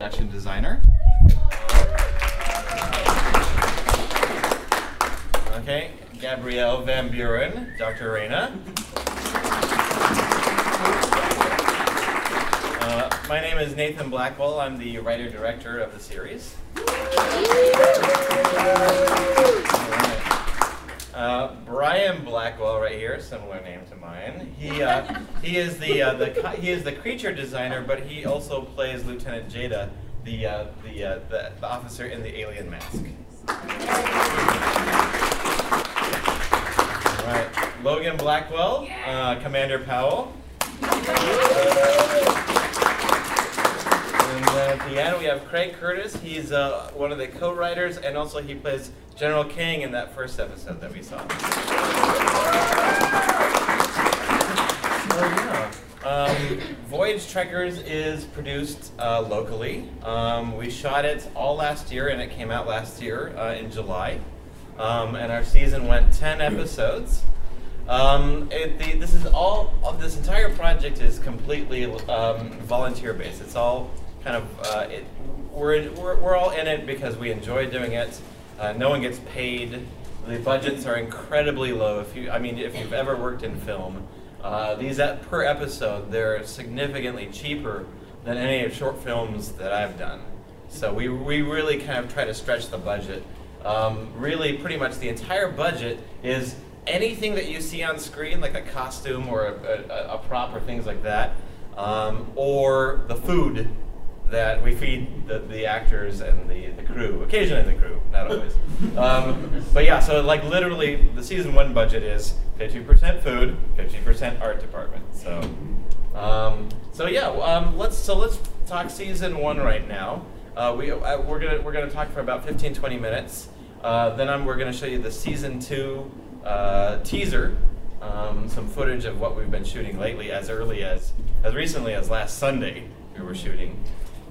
production designer. Okay, Gabrielle Van Buren, Dr. Reyna. Uh, my name is Nathan Blackwell. I'm the writer director of the series. Uh, Brian Blackwell, right here, similar name to mine. He uh, he is the uh, the he is the creature designer, but he also plays Lieutenant Jada, the uh, the, uh, the the officer in the alien mask. All right, Logan Blackwell, uh, Commander Powell. And the end, we have Craig Curtis. He's uh, one of the co-writers, and also he plays General King in that first episode that we saw. Yeah. Um, Voyage Trekkers is produced uh, locally. Um, we shot it all last year, and it came out last year uh, in July. Um, and our season went 10 episodes. Um, it, the, this is all, this entire project is completely um, volunteer based. It's all kind of, uh, it, we're, we're, we're all in it because we enjoy doing it. Uh, no one gets paid. The budgets are incredibly low. If you, I mean, if you've ever worked in film, uh, these at, per episode they're significantly cheaper than any of short films that I've done. So we, we really kind of try to stretch the budget. Um, really, pretty much the entire budget is anything that you see on screen, like a costume or a, a, a prop or things like that, um, or the food that we feed the, the actors and the, the crew, occasionally the crew, not always. Um, but yeah, so like literally the season one budget is 50% food, 50% art department. So, um, so yeah, um, let's so let's talk season one right now. Uh, we uh, we're gonna we're gonna talk for about 15 20 minutes. Uh, then I'm, we're gonna show you the season two uh, teaser, um, some footage of what we've been shooting lately, as early as as recently as last Sunday we were shooting.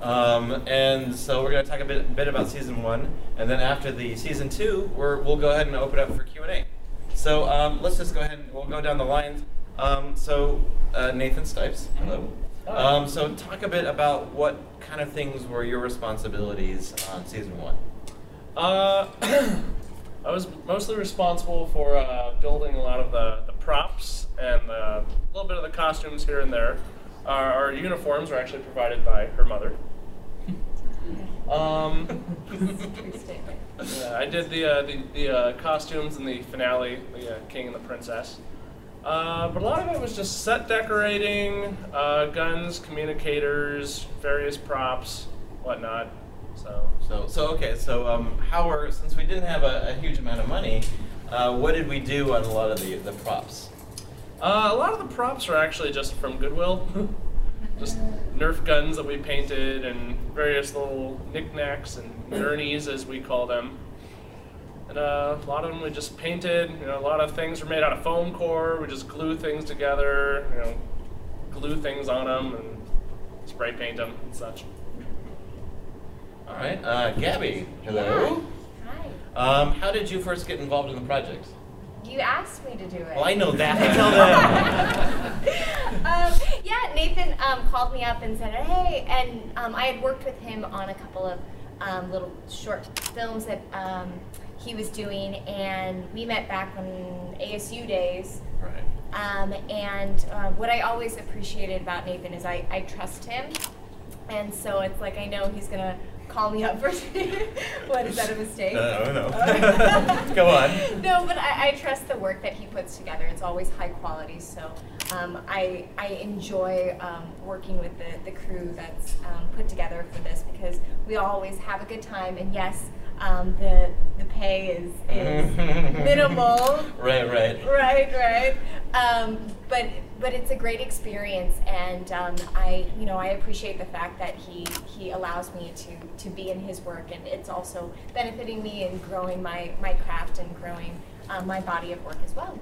Um, and so we're going to talk a bit, bit about season one, and then after the season two, we're, we'll go ahead and open up for Q and A. So um, let's just go ahead and we'll go down the lines. Um, so uh, Nathan Stipes, hello. Um, so talk a bit about what kind of things were your responsibilities on season one. Uh, I was mostly responsible for uh, building a lot of the, the props and uh, a little bit of the costumes here and there. Our, our uniforms were actually provided by her mother. Um, yeah, I did the uh, the, the uh, costumes in the finale, the uh, King and the Princess. Uh, but a lot of it was just set decorating, uh, guns, communicators, various props, whatnot. So So so okay. So um, how are since we didn't have a, a huge amount of money, uh, what did we do on a lot of the the props? uh, a lot of the props are actually just from Goodwill. just Nerf guns that we painted and various little knickknacks and gurneys, as we call them. And uh, a lot of them we just painted. You know, a lot of things were made out of foam core. We just glue things together. You know, glue things on them and spray paint them and such. All right, uh, Gabby, hello. Hi. Um, how did you first get involved in the project? You asked me to do it. Well, I know that. I tell them. um, yeah, Nathan um, called me up and said, hey, and um, I had worked with him on a couple of um, little short films that um, he was doing, and we met back on ASU days. right. Um, and uh, what I always appreciated about Nathan is I, I trust him. And so it's like I know he's going to call me up for what is that a mistake? Uh, no. Go on. No, but I, I trust the work that he puts together. It's always high quality. So um, I, I enjoy um, working with the, the crew that's um, put together for this because we always have a good time. And yes, um, the the pay is, is minimal. Right, right. Right, right. Um, but but it's a great experience, and um, I you know I appreciate the fact that he he allows me to to be in his work, and it's also benefiting me and growing my my craft and growing um, my body of work as well.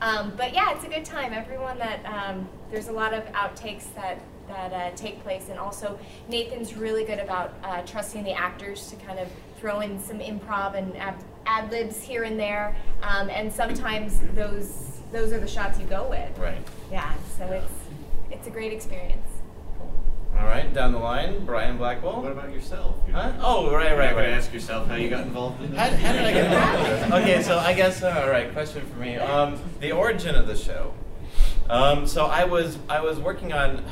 Um, but yeah, it's a good time. Everyone that um, there's a lot of outtakes that that uh, take place, and also Nathan's really good about uh, trusting the actors to kind of throw in some improv and ab- ad libs here and there, um, and sometimes those those are the shots you go with. Right. Yeah, so it's it's a great experience. All right, down the line, Brian Blackwell. What about yourself? Huh? Oh, right, right, not gonna right. ask yourself how you got involved in How, this. how did I get involved? Okay, so I guess uh, all right. Question for me. Um, the origin of the show. Um, so I was I was working on.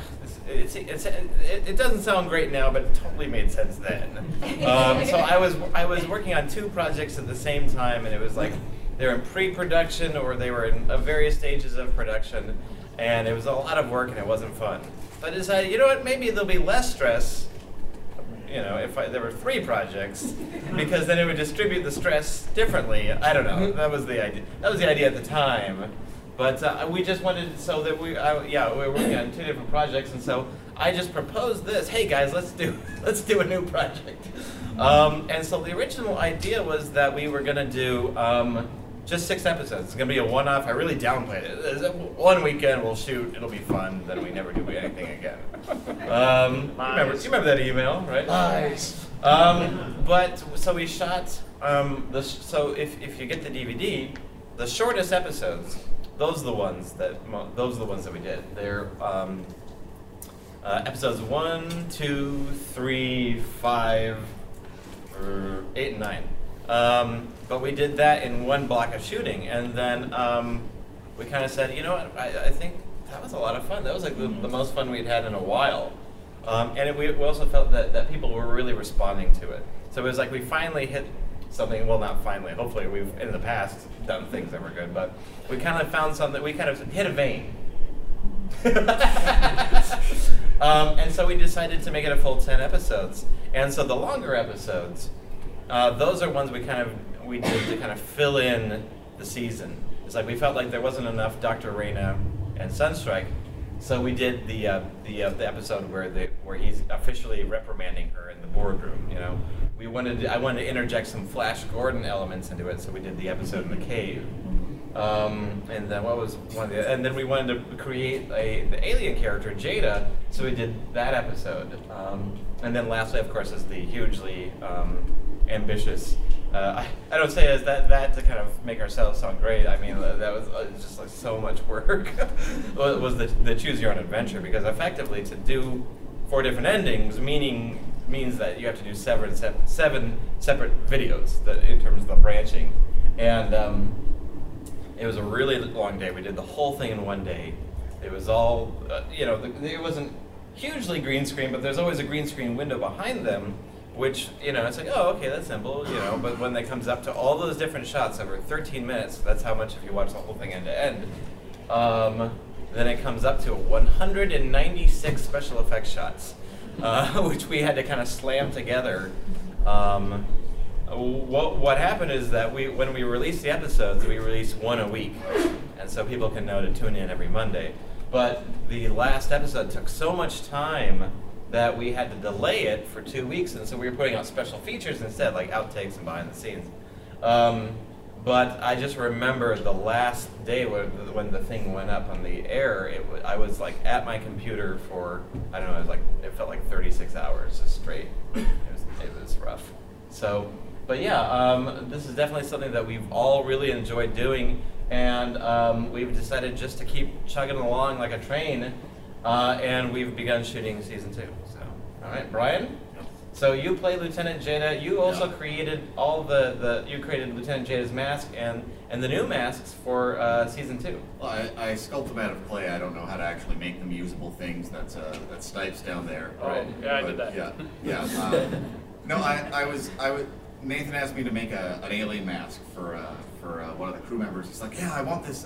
It's, it's, it, it doesn't sound great now, but it totally made sense then. Um, so I was I was working on two projects at the same time, and it was like they were in pre-production or they were in uh, various stages of production, and it was a lot of work and it wasn't fun. So I decided, you know what? Maybe there'll be less stress you know, if I, there were three projects, because then it would distribute the stress differently. I don't know. That was the idea. That was the idea at the time. But uh, we just wanted so that we, yeah, we were working on two different projects, and so I just proposed this. Hey guys, let's do let's do a new project. Um, and so the original idea was that we were gonna do um, just six episodes. It's gonna be a one-off. I really downplayed it. One weekend we'll shoot. It'll be fun. Then we never do anything again. Um, you remember, you remember that email, right? Lies. Um, but so we shot. Um, the sh- so if, if you get the DVD, the shortest episodes, those are the ones that mo- those are the ones that we did. They're um, uh, episodes one, two, three, five, or eight and nine. Um, but we did that in one block of shooting, and then um, we kind of said, you know what? I, I think that was a lot of fun. That was like the, the most fun we'd had in a while. Um, and it, we, we also felt that, that people were really responding to it. So it was like we finally hit something. Well, not finally. Hopefully, we've in the past done things that were good, but we kind of found something. We kind of hit a vein. um, and so we decided to make it a full 10 episodes. And so the longer episodes, uh, those are ones we kind of we did to kind of fill in the season. It's like we felt like there wasn't enough Dr. Reina and Sunstrike, so we did the uh, the uh, the episode where the where he's officially reprimanding her in the boardroom. You know, we wanted to, I wanted to interject some Flash Gordon elements into it, so we did the episode in the cave. Um, and then what was one of the? And then we wanted to create a the alien character Jada, so we did that episode. Um, and then lastly, of course, is the hugely um, ambitious. Uh, I, I don't say as that that to kind of make ourselves sound great. I mean that, was uh, just like so much work. was the, the choose your own adventure because effectively to do four different endings meaning means that you have to do seven sep- seven separate videos that in terms of the branching and. Um, it was a really long day. We did the whole thing in one day. It was all, uh, you know, the, it wasn't hugely green screen, but there's always a green screen window behind them, which, you know, it's like, oh, okay, that's simple, you know, but when it comes up to all those different shots over 13 minutes, that's how much if you watch the whole thing end to end, um, then it comes up to 196 special effects shots, uh, which we had to kind of slam together. Um, what what happened is that we when we release the episodes, we release one a week, and so people can know to tune in every Monday. But the last episode took so much time that we had to delay it for two weeks, and so we were putting out special features instead, like outtakes and behind the scenes. Um, but I just remember the last day when, when the thing went up on the air. It wa- I was like at my computer for I don't know. It was like it felt like 36 hours straight. It was it was rough. So, but yeah, um, this is definitely something that we've all really enjoyed doing, and um, we've decided just to keep chugging along like a train, uh, and we've begun shooting season two. All right, Brian. So you play Lieutenant Jada. You also Yeah. created all the, the you created Lieutenant Jada's mask and and the new masks for uh, season two. Well, I, I sculpt them out of clay. I don't know how to actually make them usable things. That's uh, that's Snipes down there. Oh, Right. yeah, I But, did that. Yeah, yeah. Um, no, I, I was I was Nathan asked me to make a, an alien mask for uh, for uh, one of the crew members. He's like, yeah, I want this.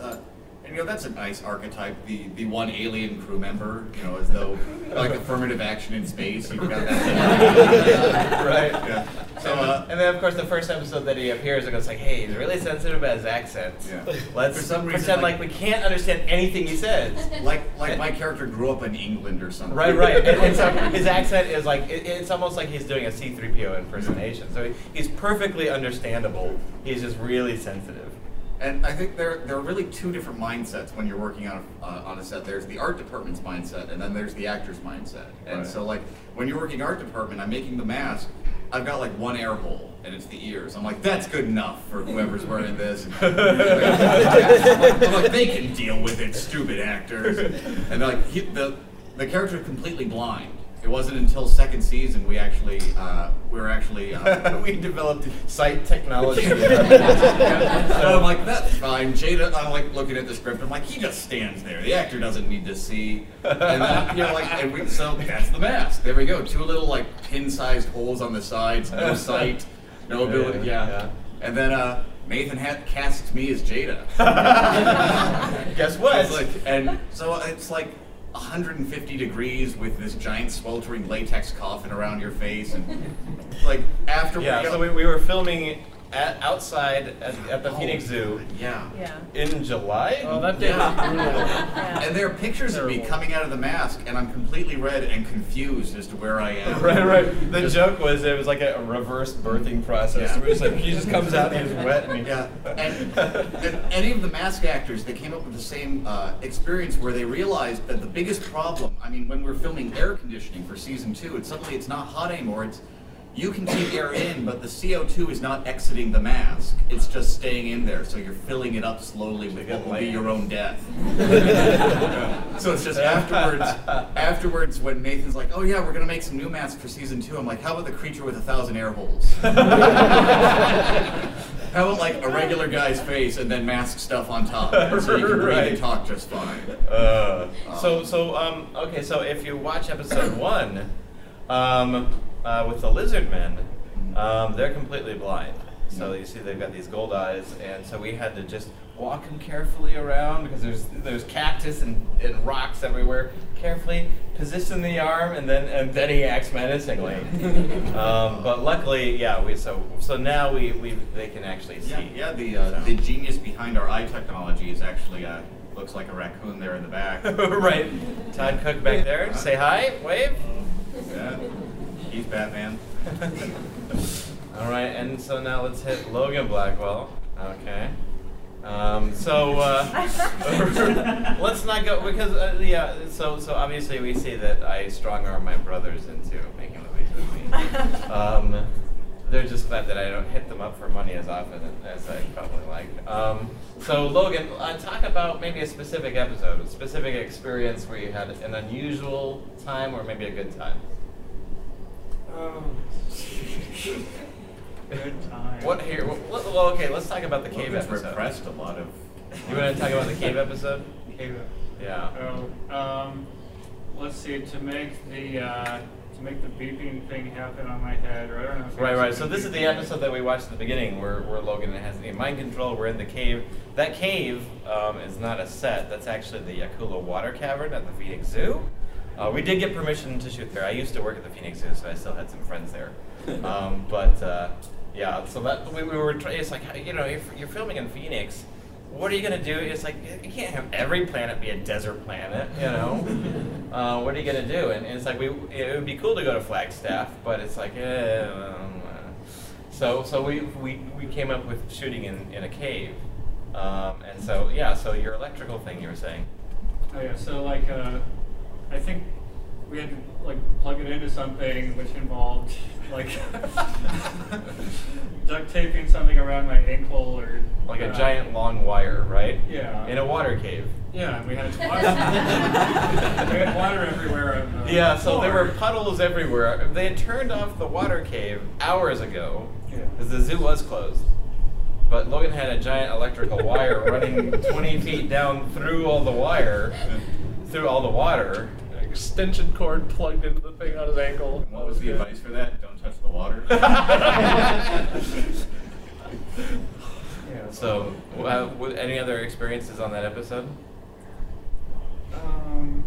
And you know that's a nice archetype. The the one alien crew member, you know, as though like affirmative action in space. You've got that. Right. Yeah. So uh, and then of course the first episode that he appears, it goes like, hey, he's really sensitive about his accent. Yeah. Let's For some reason, pretend like, like- we can't understand anything he says. like like my character grew up in England or something. Right, right. And, and so his accent is like, it, it's almost like he's doing a C3PO impersonation. So he, he's perfectly understandable. He's just really sensitive. And I think there there are really two different mindsets when you're working on a, uh, on a set. There's the art department's mindset, and then there's the actor's mindset. And Right. so, like when you're working art department, I'm making the mask. I've got like one air hole, and it's the ears. I'm like, that's good enough for whoever's wearing this. I'm like, they can deal with it, stupid actors. And they're like, he, the the character is completely blind. It wasn't until second season we actually uh, we were actually. Uh, we developed sight technology. so I'm like, that's fine. Jada, I'm like looking at the script. I'm like, he just stands there. The actor doesn't need to see. And then you know, like, and we, so that's the mask. There we go. Two little like pin-sized holes on the sides. No sight. No ability. Yeah, Yeah. And then uh, Nathan had casts me as Jada. Guess what? Like, and so it's like 150 degrees with this giant sweltering latex coffin around your face, and like after yeah, we, so we, we were filming at, outside at, at the Oh, Phoenix Zoo Yeah. Yeah. in July. Oh, that day was Yeah. brutal. Yeah. And there are pictures of me coming out of the mask, and I'm completely red and confused as to where I am. Right, right. The Just- joke was it was like a, reverse birthing process. Yeah. It was like he just comes out and he's wet and he, Yeah, and, and any of the mask actors, they came up with the same uh, experience where they realized that the biggest problem, I mean, when we're filming air conditioning for season two, it's suddenly it's not hot anymore. It's you can keep air in, but the CO2 is not exiting the mask. It's just staying in there, so you're filling it up slowly with what will be your own death. so it's just afterwards, afterwards when Nathan's like, "Oh yeah, we're gonna make some new masks for season two. I'm like, "How about the creature with a thousand air holes?" How about like a regular guy's face and then mask stuff on top, so you can breathe Right. and talk just fine. Uh, so so um okay so if you watch episode one, um, uh, with the lizard men, um, they're completely blind. So you see they've got these gold eyes, and so we had to just walk them carefully around because there's there's cactus and, and rocks everywhere. Carefully position the arm, and then and then he acts menacingly. um, but luckily, yeah, we so so now we, we they can actually see. Yeah, yeah. The uh, the genius behind our eye technology is actually uh, looks like a raccoon there in the back. right. Todd Cook back there. Say hi. Wave. Yeah, he's Batman. All right, and so now let's hit Logan Blackwell. Okay. Um, so uh, let's not go because uh, yeah. So so obviously we see that I strong arm my brothers into making movies with me. Um, they're just glad that I don't hit them up for money as often as I probably like. Um, so Logan, uh, talk about maybe a specific episode, a specific experience where you had an unusual time or maybe a good time. Oh. Good time. What here? Well, well, okay, let's talk about the cave Logan's episode. repressed a lot of. You want to talk about the cave episode? Cave. Yeah. Oh, um, let's see. To make the uh, to make the beeping thing happen on my head, or I don't know. If Right, right. So this is the episode that we watched at the beginning, where, where Logan has the mind control. We're in the cave. That cave um, is not a set. That's actually the Yakula Water Cavern at the Phoenix Zoo. Uh, we did get permission to shoot there. I used to work at the Phoenix Zoo, so I still had some friends there. Um, but uh, yeah, so that we, we were. Try- it's like you know, if you're filming in Phoenix, what are you gonna do? It's like you can't have every planet be a desert planet, you know. uh, what are you gonna do? And, and it's like we, it would be cool to go to Flagstaff, but it's like, eh, um, uh. so so we, we we came up with shooting in, in a cave, um, and so yeah, so your electrical thing you were saying. Oh yeah. So like, uh, I think we had to like plug it into something, which involved like duct taping something around my ankle or Like a uh, giant long wire, right? Yeah. In a water cave. Yeah, we had water. we had water everywhere. On the Yeah, so there were puddles everywhere. They had turned off the water cave hours ago Yeah. the zoo was closed. But Logan had a giant electrical wire running 20 feet down through all the wire, through all the water. Extension cord plugged into the thing on his ankle. What was the advice for that? Don't touch the water. So, uh, any other experiences on that episode? Um,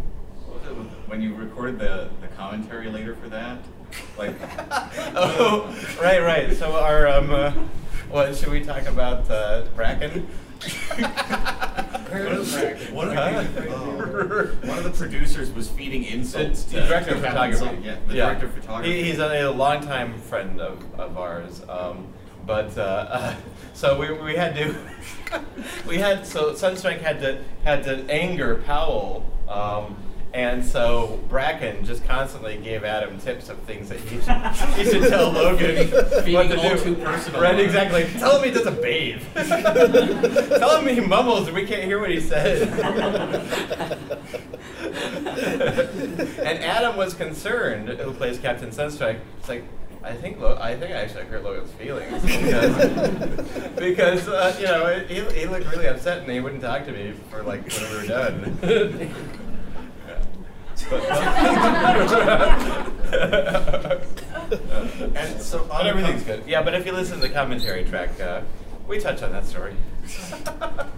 What was it with- when you recorded the, the commentary later for that? Like, oh, right, right. So our um, uh, what should we talk about? Uh, Bracken. One of the, one of the, Huh? oh, one of the producers was feeding insults The to director of photography. Captain Salt. Yeah, the director of photography. He, he's a, a longtime friend of, of ours. Um, but uh, uh, so we, we had to we had so Sunstrike had to had to anger Powell. Um, and so Bracken just constantly gave Adam tips of things that he should, he should tell Logan what to do. too personal. Right, exactly. Tell him he doesn't bathe. tell him he mumbles and we can't hear what he says. and Adam was concerned, who plays Captain Sunstrike. It's like, I think Lo- I think I actually hurt Logan's feelings because, because uh, you know he, he looked really upset and he wouldn't talk to me for like when we were done. But- And so but everything's com- good. Yeah, but if you listen to the commentary track, uh, we touch on that story. that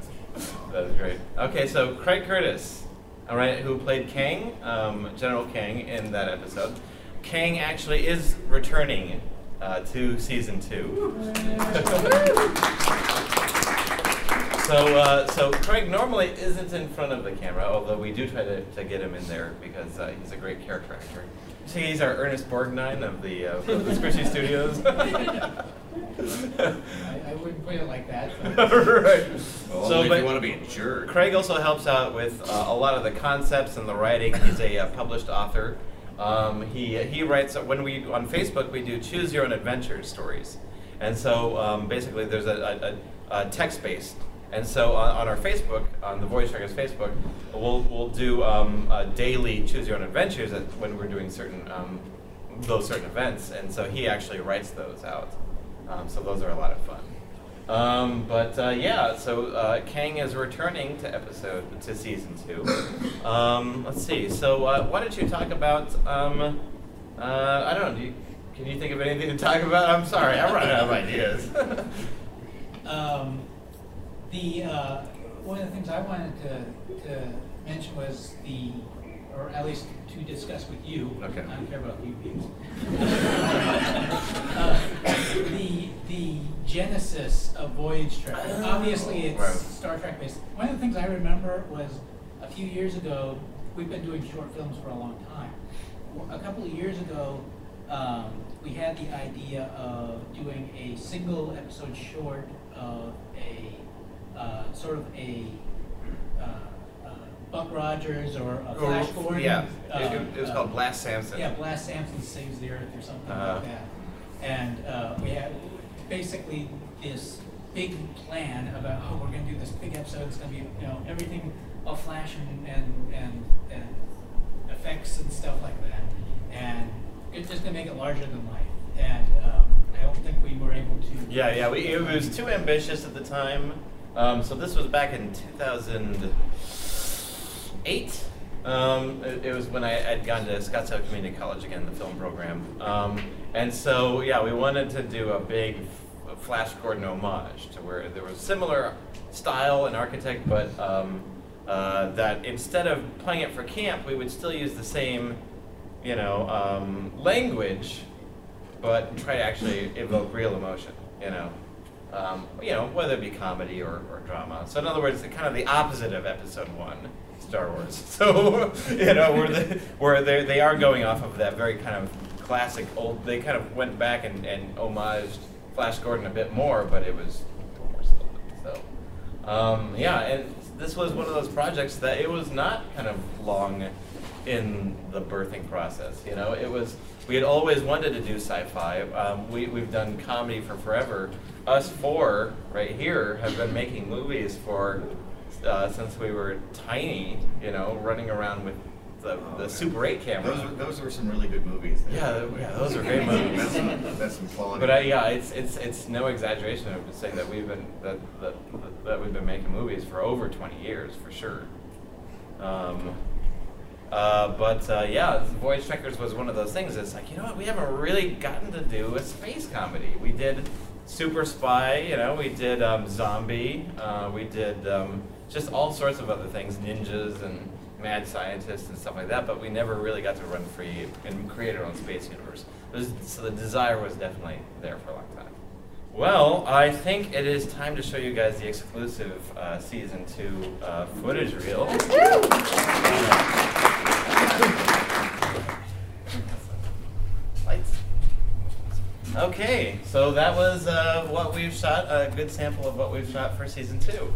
was great. Okay, so Craig Curtis, all right, who played Kang, um, General Kang, in that episode. Kang actually is returning uh, to season two. So, uh, so Craig normally isn't in front of the camera, although we do try to, to get him in there because uh, he's a great character actor. See, he's our Ernest Borgnine of the, uh, of the Squishy Studios. I, I wouldn't put it like that. right. Well, so, but you want to be a jerk. Craig also helps out with uh, a lot of the concepts and the writing. He's a uh, published author. Um, he he writes when we on Facebook we do choose your own adventure stories, and so um, basically there's a, a, a text based. And so on, on our Facebook, on the Voyage Trekkers Facebook, we'll we'll do um, daily choose your own adventures when we're doing certain um, those certain events. And so he actually writes those out. Um, so those are a lot of fun. Um, but uh, yeah, so uh, Kang is returning to episode to season two. Um, let's see. So uh, why don't you talk about? Um, uh, I don't know. Do you, can you think of anything to talk about? I'm sorry, I'm running out of ideas. The, uh, one of the things I wanted to, to mention was the, or at least to discuss with you. Okay. I don't care about you people. Uh, The, the genesis of Voyage Trekker. Obviously, it's Right. Star Trek based. One of the things I remember was a few years ago, we've been doing short films for a long time. A couple of years ago, um, we had the idea of doing a single episode short of a uh, sort of a uh, uh, Buck Rogers or a Flash Gordon. yeah, uh, it, it was uh, called Blast Samson. yeah, Blast Samson saves the Earth or something Uh-huh. like that. And uh, we had basically this big plan about, oh, we're gonna do this big episode, it's gonna be, you know, everything all flash and, and, and, and effects and stuff like that. And it's just gonna make it larger than life. And um, I don't think we were able to. Yeah, yeah, we, it was too ambitious at the time. Um, so this was back in 2008. Um, it, it was when I had gone to Scottsdale Community College again, the film program. Um, and so, yeah, we wanted to do a big f- Flash Gordon homage to where there was similar style and architect, but um, uh, that instead of playing it for camp, we would still use the same, you know, um, language, but try to actually evoke real emotion, you know. Um, you know, whether it be comedy or, or drama. So in other words, the, kind of the opposite of episode one, Star Wars. So, you know, where, the, where they, are going off of that very kind of classic old, they kind of went back and, and homaged Flash Gordon a bit more, but it was. So, um, yeah, and this was one of those projects that it was not kind of long in the birthing process. You know, it was we had always wanted to do sci-fi. Um, we we've done comedy for forever. Us four right here have been making movies for uh, since we were tiny. You know, running around with the, the Super 8 camera. Those were, those were some really good movies. there. Yeah, yeah, those are great movies. That's some, that's some quality. But uh, yeah, it's it's it's no exaggeration of saying that we've been that, that that we've been making movies for over 20 years for sure. Um, uh, but uh, yeah, Voyage Trekkers was one of those things. It's like you know what, we haven't really gotten to do a space comedy. We did Super Spy, you know, we did um, Zombie, uh, we did um, just all sorts of other things, ninjas and mad scientists and stuff like that. But we never really got to run free and create our own space universe. Was, so the desire was definitely there for a long time. Well, I think it is time to show you guys the exclusive uh, season two uh, footage reel. Okay, so that was uh, what we've shot, a good sample of what we've shot for season two.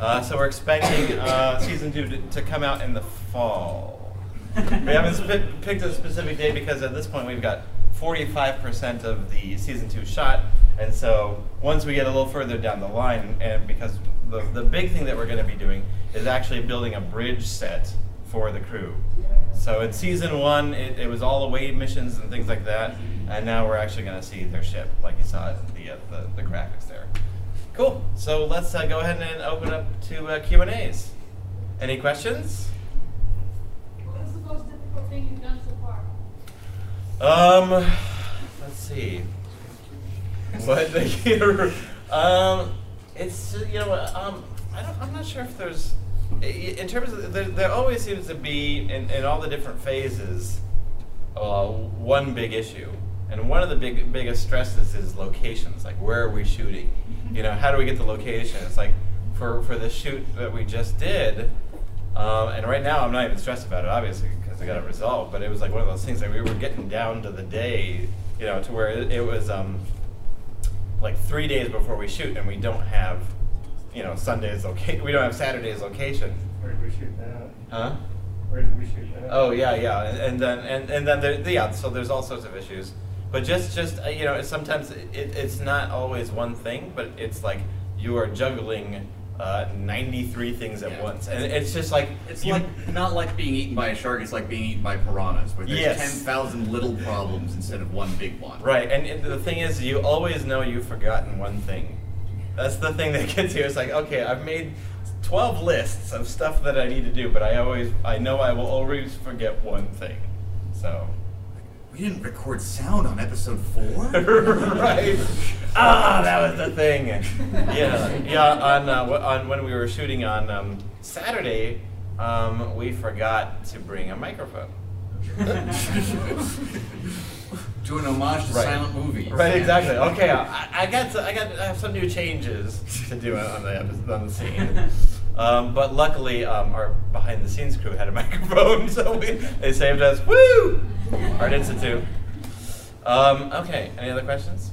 Uh, so we're expecting uh, season two to, to come out in the fall. We haven't picked a specific date because at this point we've got 45% of the season two shot, and so once we get a little further down the line, and because the, the big thing that we're going to be doing is actually building a bridge set for the crew. So in season one, it, it was all away missions and things like that, and now we're actually going to see their ship, like you saw the, uh, the, the graphics there. Cool. So let's uh, go ahead and open up to uh, Q and A's. Any questions? What's the most difficult thing you've done so far? Um, let's see. What the um, it's you know um, I don't I'm not sure if there's in terms of there, there always seems to be in, in all the different phases uh, one big issue and one of the big biggest stresses is locations like where are we shooting you know how do we get the location it's like for for the shoot that we just did um, and right now I'm not even stressed about it obviously because I got it resolved but it was like one of those things that we were getting down to the day you know to where it, it was um, like three days before we shoot and we don't have you know Sunday's location we don't have Saturday's location Where did we shoot that? huh Where did we shoot that? Oh yeah, yeah, and, and then and, and then there, yeah. So there's all sorts of issues, but just just uh, you know, sometimes it, it's not always one thing, but it's like you are juggling uh, 93 things at Yeah. once, and it's just like It's you- like not like being eaten by a shark. It's like being eaten by piranhas, where there's Yes. ten thousand little problems instead of one big one. right. And, and the thing is, you always know you've forgotten one thing. That's the thing that gets you. It's like okay, I've made 12 lists of stuff that I need to do, but I always I know I will always forget one thing. So. We didn't record sound on episode four. right. Ah, that was the thing. Yeah, yeah. On uh, on when we were shooting on um, Saturday, um, we forgot to bring a microphone. Do an homage to Right. silent movies. Right, exactly. Okay, I, I got to, I got I have some new changes to do on the episode, on the scene. Um, but luckily, um, our behind the scenes crew had a microphone, so we, they saved us. Woo! Art Institute. Um, okay, any other questions?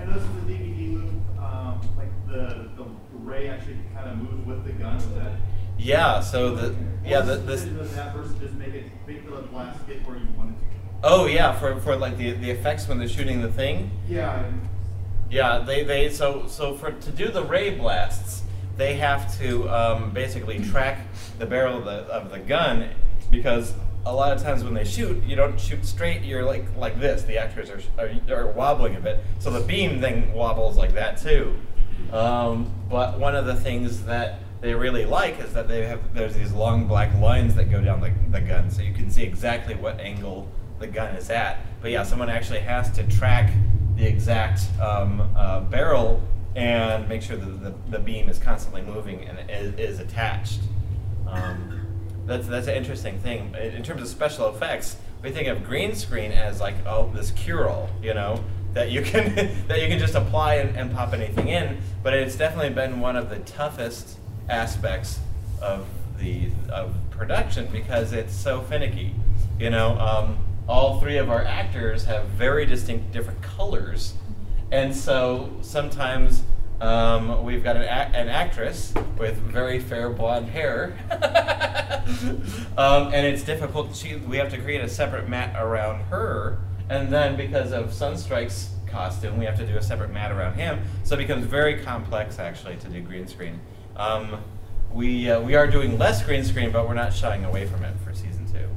I noticed in the DVD loop, um, like the, the ray actually kind of moves with the gun. Was that? Yeah. So the yeah the this. That versus just make it make the blast get where you want to? Oh yeah, for, for like the, the effects when they're shooting the thing. Yeah. Yeah, they, they so so for to do the ray blasts, they have to um, basically track the barrel of the, of the gun because a lot of times when they shoot, you don't shoot straight. You're like like this. The actors are, are, are wobbling a bit, so the beam thing wobbles like that too. Um, but one of the things that they really like is that they have there's these long black lines that go down the, the gun, so you can see exactly what angle the gun is at. But yeah, someone actually has to track the exact um, uh, barrel and make sure that the, the beam is constantly moving and is, is attached. Um, that's that's an interesting thing. In terms of special effects, we think of green screen as like oh this cure-all, you know, that you can that you can just apply and, and pop anything in. But it's definitely been one of the toughest aspects of the of production because it's so finicky. You know, um, all three of our actors have very distinct different colors, and so sometimes um, we've got an, an actress with very fair blonde hair, um, and it's difficult. She, we have to create a separate mat around her, and then because of Sunstrike's costume, we have to do a separate mat around him. So it becomes very complex actually to do green screen. Um, we uh, we are doing less green screen, but we're not shying away from it for season two.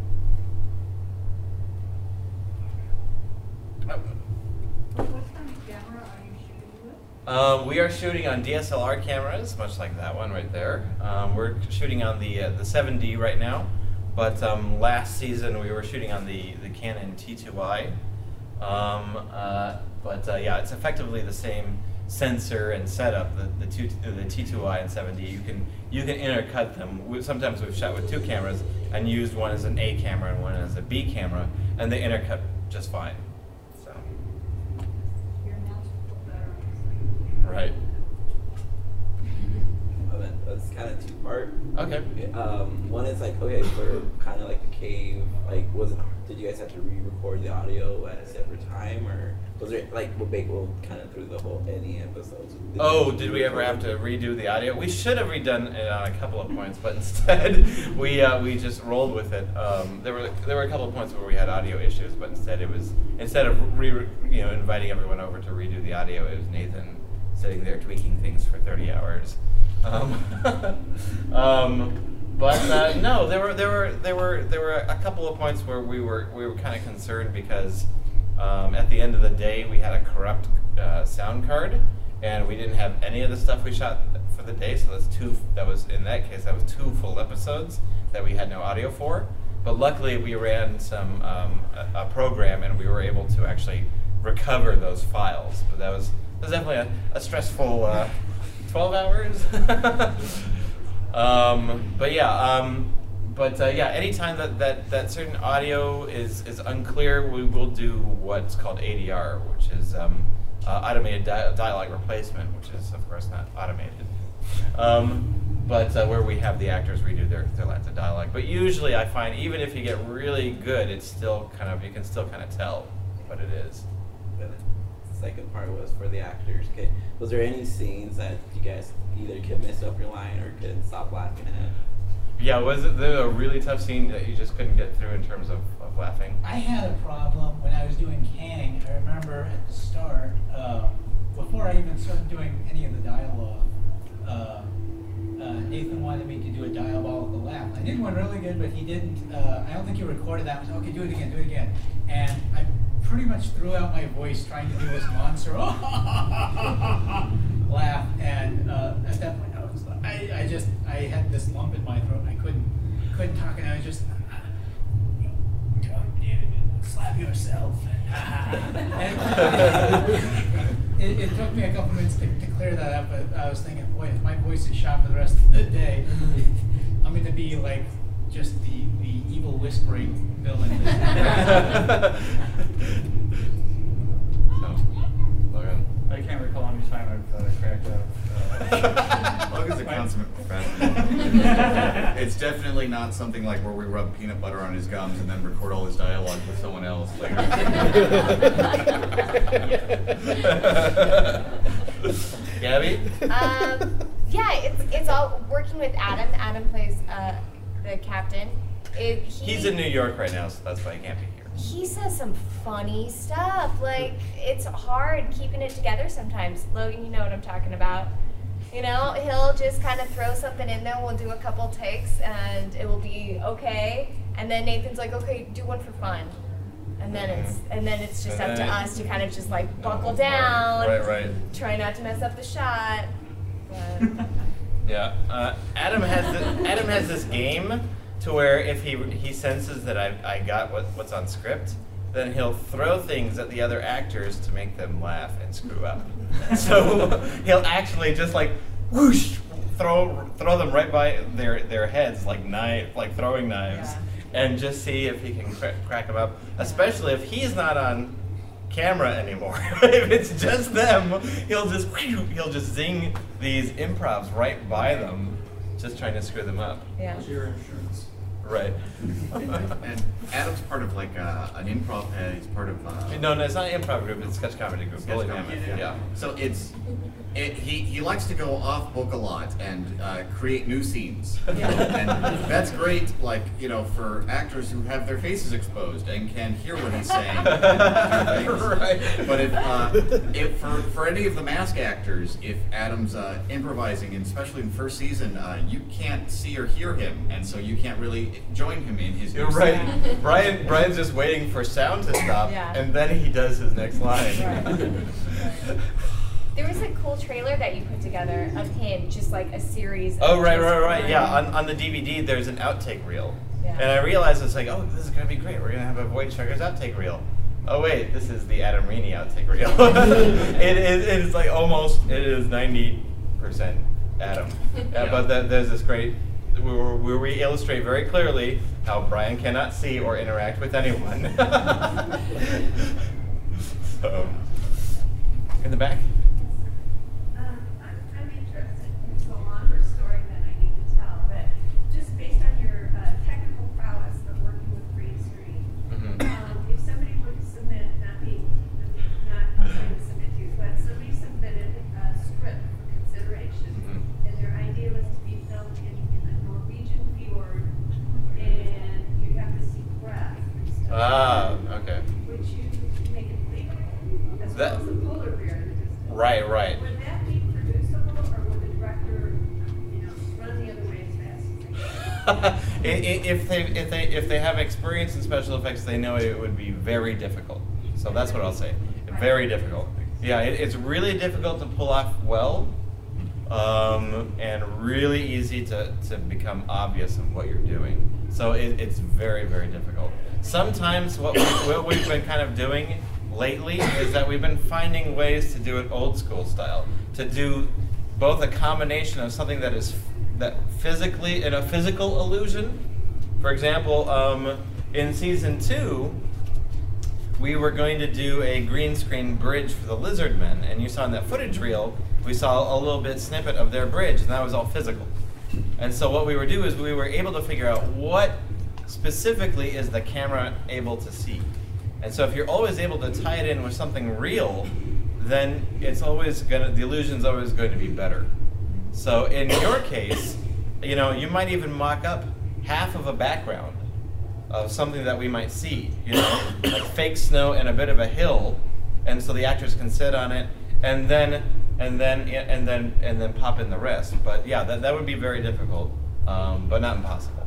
What kind of camera are you shooting with? Um, we are shooting on DSLR cameras, much like that one right there. Um, we're shooting on the uh, the 7D right now, but um, last season we were shooting on the the Canon T2i. Um, uh, but uh, yeah, it's effectively the same sensor and setup. The the, two, the T2i and 7D, you can you can intercut them. We, sometimes we've shot with two cameras and used one as an A camera and one as a B camera, and they intercut just fine. So Your mouse will put better on the right. Oh, that- that's kind of two part. Okay. Um, one is like okay for kind of like the cave. Like, was it? Did you guys have to re-record the audio at a separate time, or was there like what big well kind of through the whole any episodes? Did Oh, did we ever have to redo the audio? We should have redone it on a couple of points, but instead we uh, we just rolled with it. Um, there were there were a couple of points where we had audio issues, but instead it was instead of re, you know inviting everyone over to redo the audio, it was Nathan sitting there tweaking things for thirty hours. Um, um, but uh, no, there were there were there were there were a couple of points where we were we were kind of concerned because um, at the end of the day we had a corrupt uh, sound card and we didn't have any of the stuff we shot for the day. So that's two. That was in that case that was two full episodes that we had no audio for. But luckily we ran some um, a, a program and we were able to actually recover those files. But that was was definitely a, a stressful uh, twelve hours. Um, but yeah, um, but uh, yeah, anytime that, that, that certain audio is, is unclear, we will do what's called ADR, which is um, uh, automated di- dialogue replacement, which is of course not automated. Um, but uh, where we have the actors redo their, their lines of dialogue. But usually, I find even if you get really good, it's still kind of you can still kind of tell what it is. But the second part was for the actors. Okay, was there any scenes that you guys either could mess up your line or couldn't stop laughing at? Yeah, was it there a really tough scene that you just couldn't get through in terms of, of laughing? I had a problem when I was doing canning. I remember at the start, um, before I even started doing any of the dialogue, uh, uh, Nathan wanted me to do a diabolical laugh. I did one really good, but he didn't. Uh, I don't think he recorded that. I was okay. Do it again. Do it again. And I pretty much threw out my voice trying to do this monster laugh. And uh, at that point, I was I, I just I had this lump in my throat. And I couldn't couldn't talk, and I was just. Slap yourself. And it, it took me a couple minutes to, to clear that up, but I was thinking, boy, if my voice is shot for the rest of the day, I'm going to be like just the evil whispering villain. So, Logan. I can't recall any time I've uh, cracked up. Uh, Logan's a consummate professional. it's definitely not something like where we rub peanut butter on his gums and then record all his dialogue with someone else. Like, Gabby? um, yeah, it's it's all working with Adam. Adam plays uh, the captain. It, he, He's in New York right now, so that's why he can't be here. He says some funny stuff. Like it's hard keeping it together sometimes. Logan, you know what I'm talking about. You know, he'll just kind of throw something in there. We'll do a couple takes, and it will be okay. And then Nathan's like, "Okay, do one for fun." And then it's and then it's just And up to us to kind of just like buckle Right, down. Right, right. Try not to mess up the shot. But Yeah. Uh, Adam has this, Adam has this game to where if he he senses that I, I got what, what's on script, then he'll throw things at the other actors to make them laugh and screw up. so he'll actually just like whoosh throw throw them right by their their heads like knife like throwing knives and just see if he can cra- crack them up. Especially if he's not on camera anymore. if it's just them, he'll just he'll just zing these improvs right by them, just trying to screw them up. yeah. your insurance. Right. and Adam's part of like uh, an improv. Uh, he's part of. Uh, no, no, it's not an improv group. It's a sketch comedy group. Sketch comedy, Mammoth. Yeah. So it's it, he he likes to go off book a lot and uh, create new scenes. Yeah. and that's great, like you know, for actors who have their faces exposed and can hear what he's saying. and do things. Right. But if uh, if for for any of the mask actors, if Adam's uh, improvising, and especially in first season, uh, you can't see or hear him, and so you can't really join him in his. You're new right. scene. Brian Brian's just waiting for sound to stop, Yeah. and then he does his next line. There was a cool trailer that you put together of him, just like a series. Of Oh right, right, right. Yeah, on, on the DVD there's an outtake reel, Yeah. and I realized it's like, oh, this is gonna be great. We're gonna have a Voyage Trekkers outtake reel. Oh wait, this is the Adam Reaney outtake reel. it is. It is like almost. It is ninety percent Adam. Yeah, uh, Yeah. But the, there's this great where, where we illustrate very clearly how Brian cannot see or interact with anyone. so, in the back. Um, I'm, I'm interested in a longer story than I need to tell, but just based on your uh, technical prowess of working with green screen, Mhm. um, if somebody were to submit, not me, not trying to submit to you, but somebody submitted a script for consideration, Mhm. and their idea was to be filmed in, in a Norwegian fjord, and you have to see breath and stuff. Ah, okay. Would you make it legal, as well That- as the polar bear in the distance? Right, right. Would that be producible, or would the director, you know, run the other way as fast as they can? I- i- if they if they if they have experience in special effects, they know it would be very difficult. So that's what I'll say. Very difficult. Yeah, it, it's really difficult to pull off well, um, and really easy to, to become obvious in what you're doing. So it, it's very very difficult. Sometimes what we, what we've been kind of doing lately is that we've been finding ways to do it old school style, to do both a combination of something that is that physically in a physical illusion. For example, um, in season two, we were going to do a green screen bridge for the lizard men, and you saw in that footage reel, we saw a little bit snippet of their bridge, and that was all physical. And so what we were doing is we were able to figure out what specifically is the camera able to see. And so if you're always able to tie it in with something real, then it's always gonna the illusion's always going to be better. So in your case, you know, you might even mock up half of a background of something that we might see, you know, like fake snow and a bit of a hill, and so the actors can sit on it, and then and then and then and then pop in the rest. But yeah, that, that would be very difficult, um, but not impossible.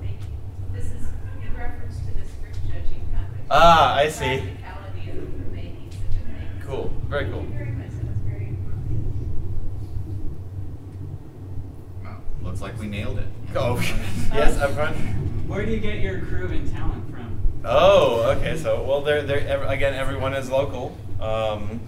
This is in reference to the script judging competition. Ah, I see. Practicality of making such a. Cool, very cool. Thank you very much, that was very informative. Well, looks like we nailed it. Oh, yes, up front. Where do you get your crew and talent from? Oh, okay. So, well, they're, they're ev- again, everyone is local. Um,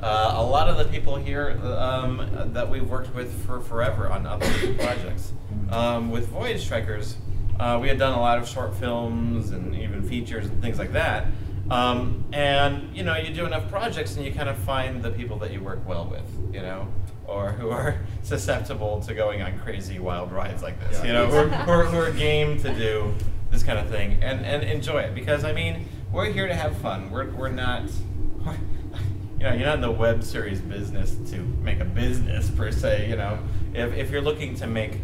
uh, a lot of the people here um, that we've worked with for forever on other projects. Um, with Voyage Trekkers, uh, we had done a lot of short films and even features and things like that. Um, and you know, you do enough projects and you kind of find the people that you work well with, you know, or who are susceptible to going on crazy wild rides like this, you know, who are, who are, who are game to do this kind of thing and, and enjoy it. Because I mean, we're here to have fun. We're, we're not, you know, you're not in the web series business to make a business per se. You know, if, if you're looking to make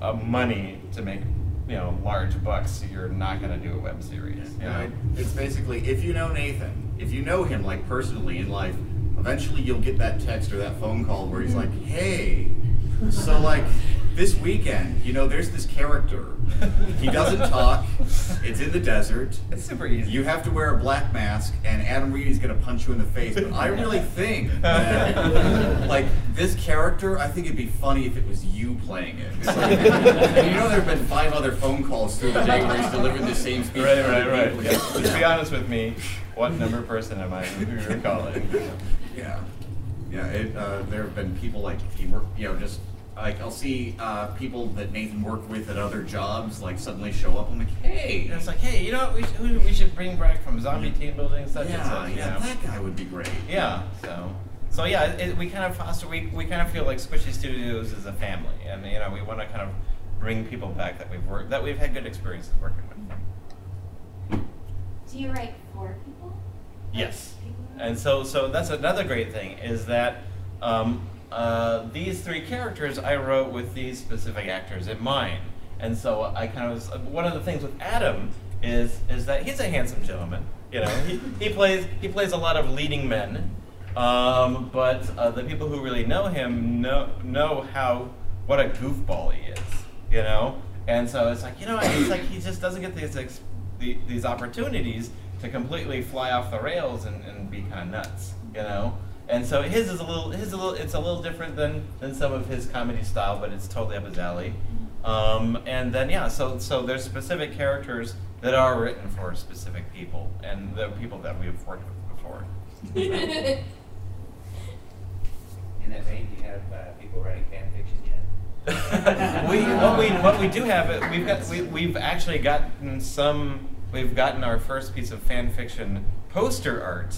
uh, money to make, you know, large bucks, you're not going to do a web series. You know? It's basically if you know Nathan, if you know him like personally in life, eventually you'll get that text or that phone call where he's mm. like, "Hey, so like this weekend, you know, there's this character. He doesn't talk. It's in the desert. It's super easy. You have to wear a black mask, and Adam Reed is gonna punch you in the face. But I really think that, like, this character, I think it'd be funny if it was you playing it. Like- and you know, there have been five other phone calls through the day where he's delivered the same speech. Right, right, other right. Yeah. Yeah. Just be honest with me. What number person am I? Who you're calling? Yeah, yeah. It, uh, there have been people like he work, you know, just like I'll see uh, people that Nathan worked with at other jobs, like suddenly show up. I'm like, hey, And it's like, hey, you know what? We should, who we should bring back from zombie team building such and yeah, such. you yeah, know? that guy would be great. Yeah. So, so yeah, it, we kind of foster. We, we kind of feel like Squishy Studios is a family, and you know, we want to kind of bring people back that we've worked that we've had good experiences working with. Do you write for people? Yes. And so, so that's another great thing is that um, uh, these three characters I wrote with these specific actors in mind. And so I kind of was, one of the things with Adam is is that he's a handsome gentleman. You know, he, he plays he plays a lot of leading men, um, but uh, the people who really know him know know how what a goofball he is. You know, and so it's like you know it's like he just doesn't get these the, these opportunities to completely fly off the rails and, and be kind of nuts. You know. And so his is a little, his is a little, it's a little different than, than some of his comedy style, but it's totally up his alley. Um, and then yeah, so so there's specific characters that are written for specific people, and the people that we've worked with before. In that vein, do you have uh, people writing fan fiction yet? we what we what we do have we've got we, we've actually gotten some we've gotten our first piece of fan fiction poster art.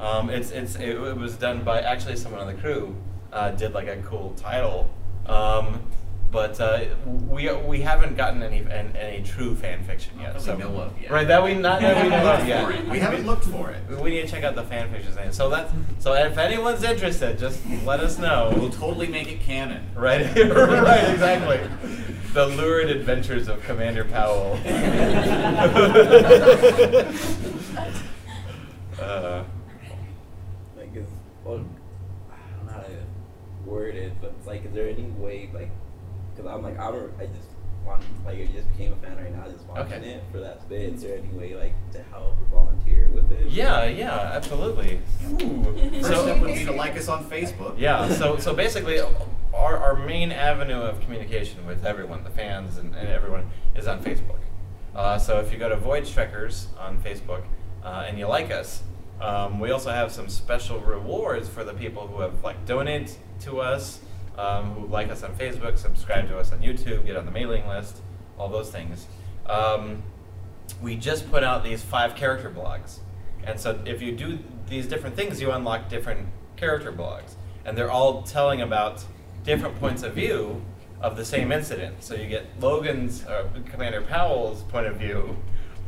Um, it's it's it, was done by actually someone on the crew uh, did like a cool title. Um, but uh, we we haven't gotten any any, any true fan fiction yet. that we so, know of yet. Right, that we not that we know of Looked yet. for it. We haven't looked for it. We need to check out the fan fictions. name. So that's so if anyone's interested, just let us know. We'll totally make it canon. Right, right, exactly. The lurid adventures of Commander Powell. uh, like is well, I don't know how to word it, but it's like, is there any way like, because I'm like I'm a, I just want like you just became a fan right now, just watching Okay. it for that bit. Is there any way like to help or volunteer with it? Yeah, yeah, absolutely. Ooh. First step would be to like us on Facebook. Yeah, so so basically, our, our main avenue of communication with everyone, the fans and, and everyone, is on Facebook. Uh, so if you go to Voyage Trekkers on Facebook uh, and you like us, um, we also have some special rewards for the people who have like donated to us, um, who like us on Facebook, subscribe to us on YouTube, get on the mailing list, all those things. Um, we just put out these five character blogs. And so if you do these different things, you unlock different character blogs. And they're all telling about different points of view of the same incident. So you get Logan's, uh, Commander Powell's point of view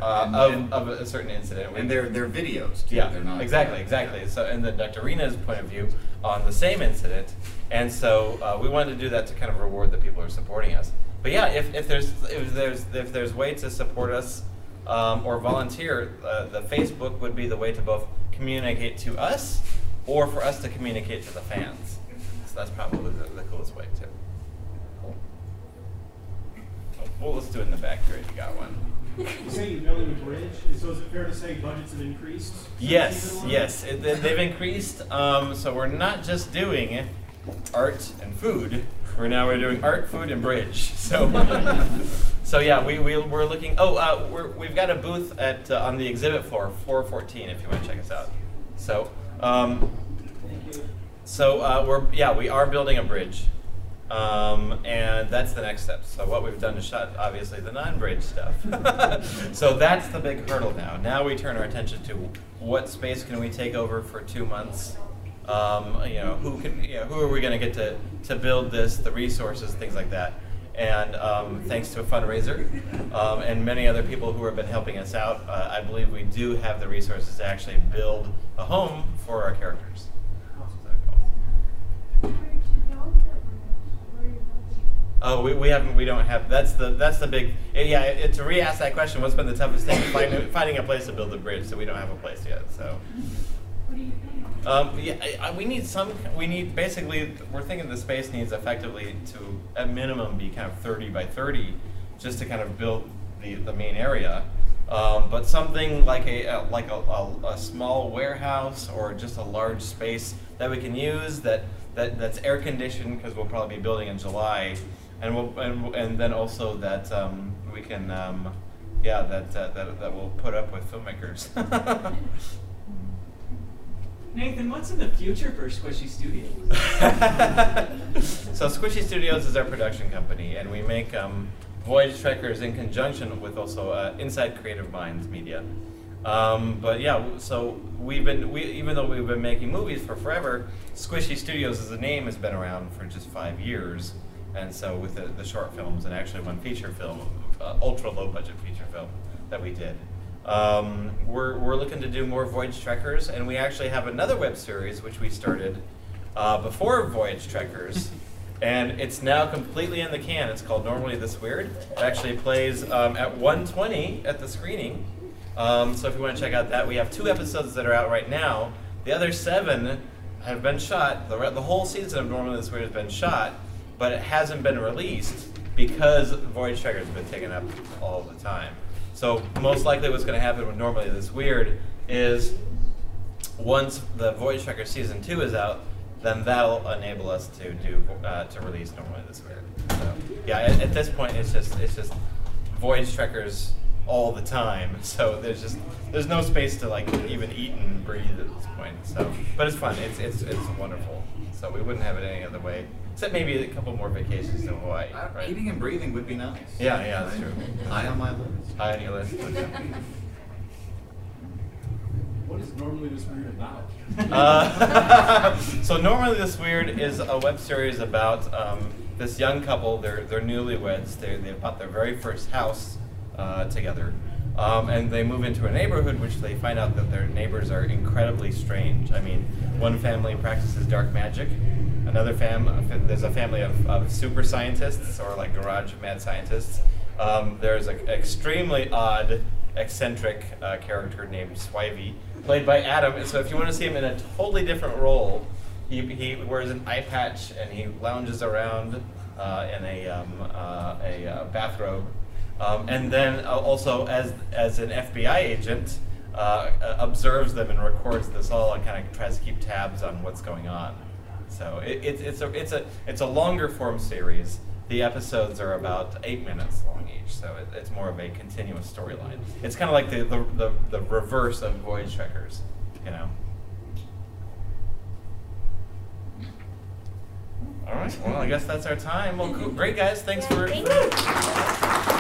uh, of, and- of a certain incident. And they're they're videos too. Yeah, They're not exactly, exactly. So, and then Dr. Rena's point of view on the same incident, and so uh, we wanted to do that to kind of reward the people who are supporting us. But yeah, if, if there's if there's if there's way to support us um, or volunteer, uh, the Facebook would be the way to both communicate to us or for us to communicate to the fans. So that's probably the, the coolest way too. Cool. Well, let's do it in the back here if you got one. You say you're building a bridge, so is it fair to say budgets have increased? Yes, yes, it, they- they've increased. Um, so we're not just doing art and food. We're now we're doing art, food, and bridge. So, so yeah, we, we we're looking. Oh, uh, we're, we've got a booth at uh, on the exhibit floor, 414, if you want to check us out. So, um, so uh, we're yeah, we are building a bridge. Um, and that's the next step. So what we've done is shut obviously the non-bridge stuff. so that's the big hurdle now. Now we turn our attention to what space can we take over for two months. Um, you know, who can, you know, who are we going to get to to build this, the resources, things like that. And um, thanks to a fundraiser um, and many other people who have been helping us out, uh, I believe we do have the resources to actually build a home for our characters. Oh, we, we haven't. We don't have. That's the that's the big. Yeah, it, to re-ask that question, what's been the toughest thing? Finding, finding a place to build the bridge. So we don't have a place yet. So. Um, yeah, I, I, we need some. We need basically. We're thinking the space needs effectively to, at minimum, be kind of 30 by 30, just to kind of build the, the main area. Um, but something like a, a like a, a, a small warehouse or just a large space that we can use that, that that's air conditioned because we'll probably be building in July, and we'll and, and then also that um, we can um, yeah that, uh, that that we'll put up with filmmakers. Nathan, what's in the future for Squishy Studios? so Squishy Studios is our production company, and we make um, Voyage Trekkers in conjunction with also uh, Inside Creative Minds Media. Um, but yeah, so we've been we even though we've been making movies for forever, Squishy Studios as a name has been around for just five years, and so with the, the short films and actually one feature film, uh, ultra low budget feature film that we did. Um, we're, we're looking to do more Voyage Trekkers, and we actually have another web series which we started uh, before Voyage Trekkers, and it's now completely in the can. It's called Normally This Weird. It actually plays um, at 120 at the screening. Um, so if you want to check out that, we have two episodes that are out right now. The other seven have been shot. The, re- the whole season of Normally This Weird has been shot, but it hasn't been released because Voyage Trekkers has been taken up all the time. So most likely what's going to happen with Normally This Weird is once the Voyage Trekker season two is out, then that'll enable us to do uh, to release Normally This Weird. So yeah, at, at this point it's just it's just Voyage Trekkers all the time. So there's just there's no space to like even eat and breathe at this point. So but it's fun. It's it's it's wonderful. So we wouldn't have it any other way. Except maybe a couple more vacations in Hawaii. Right? Eating and breathing would be nice. Yeah, yeah, that's true. High on my list. High on your list. What is normally this weird about? Uh, so normally this weird is a web series about um, this young couple. They're they're newlyweds. They they bought their very first house uh, together, um, and they move into a neighborhood which they find out that their neighbors are incredibly strange. I mean, one family practices dark magic. Another fam there's a family of, of super scientists or like garage mad scientists. Um, there's an extremely odd, eccentric uh, character named Swivey, played by Adam. And so if you want to see him in a totally different role, he, he wears an eye patch and he lounges around uh, in a, um, uh, a uh, bathrobe. Um, and then uh, also, as, as an FBI agent, uh, uh, observes them and records this all and kind of tries to keep tabs on what's going on. So it, it's it's a it's a it's a longer form series. The episodes are about eight minutes long each, so it, it's more of a continuous storyline. It's kind of like the, the, the, the reverse of Voyage Trekkers, you know. All right. Well, I guess that's our time. Well, cool. great guys. Thanks Yeah, for. thank.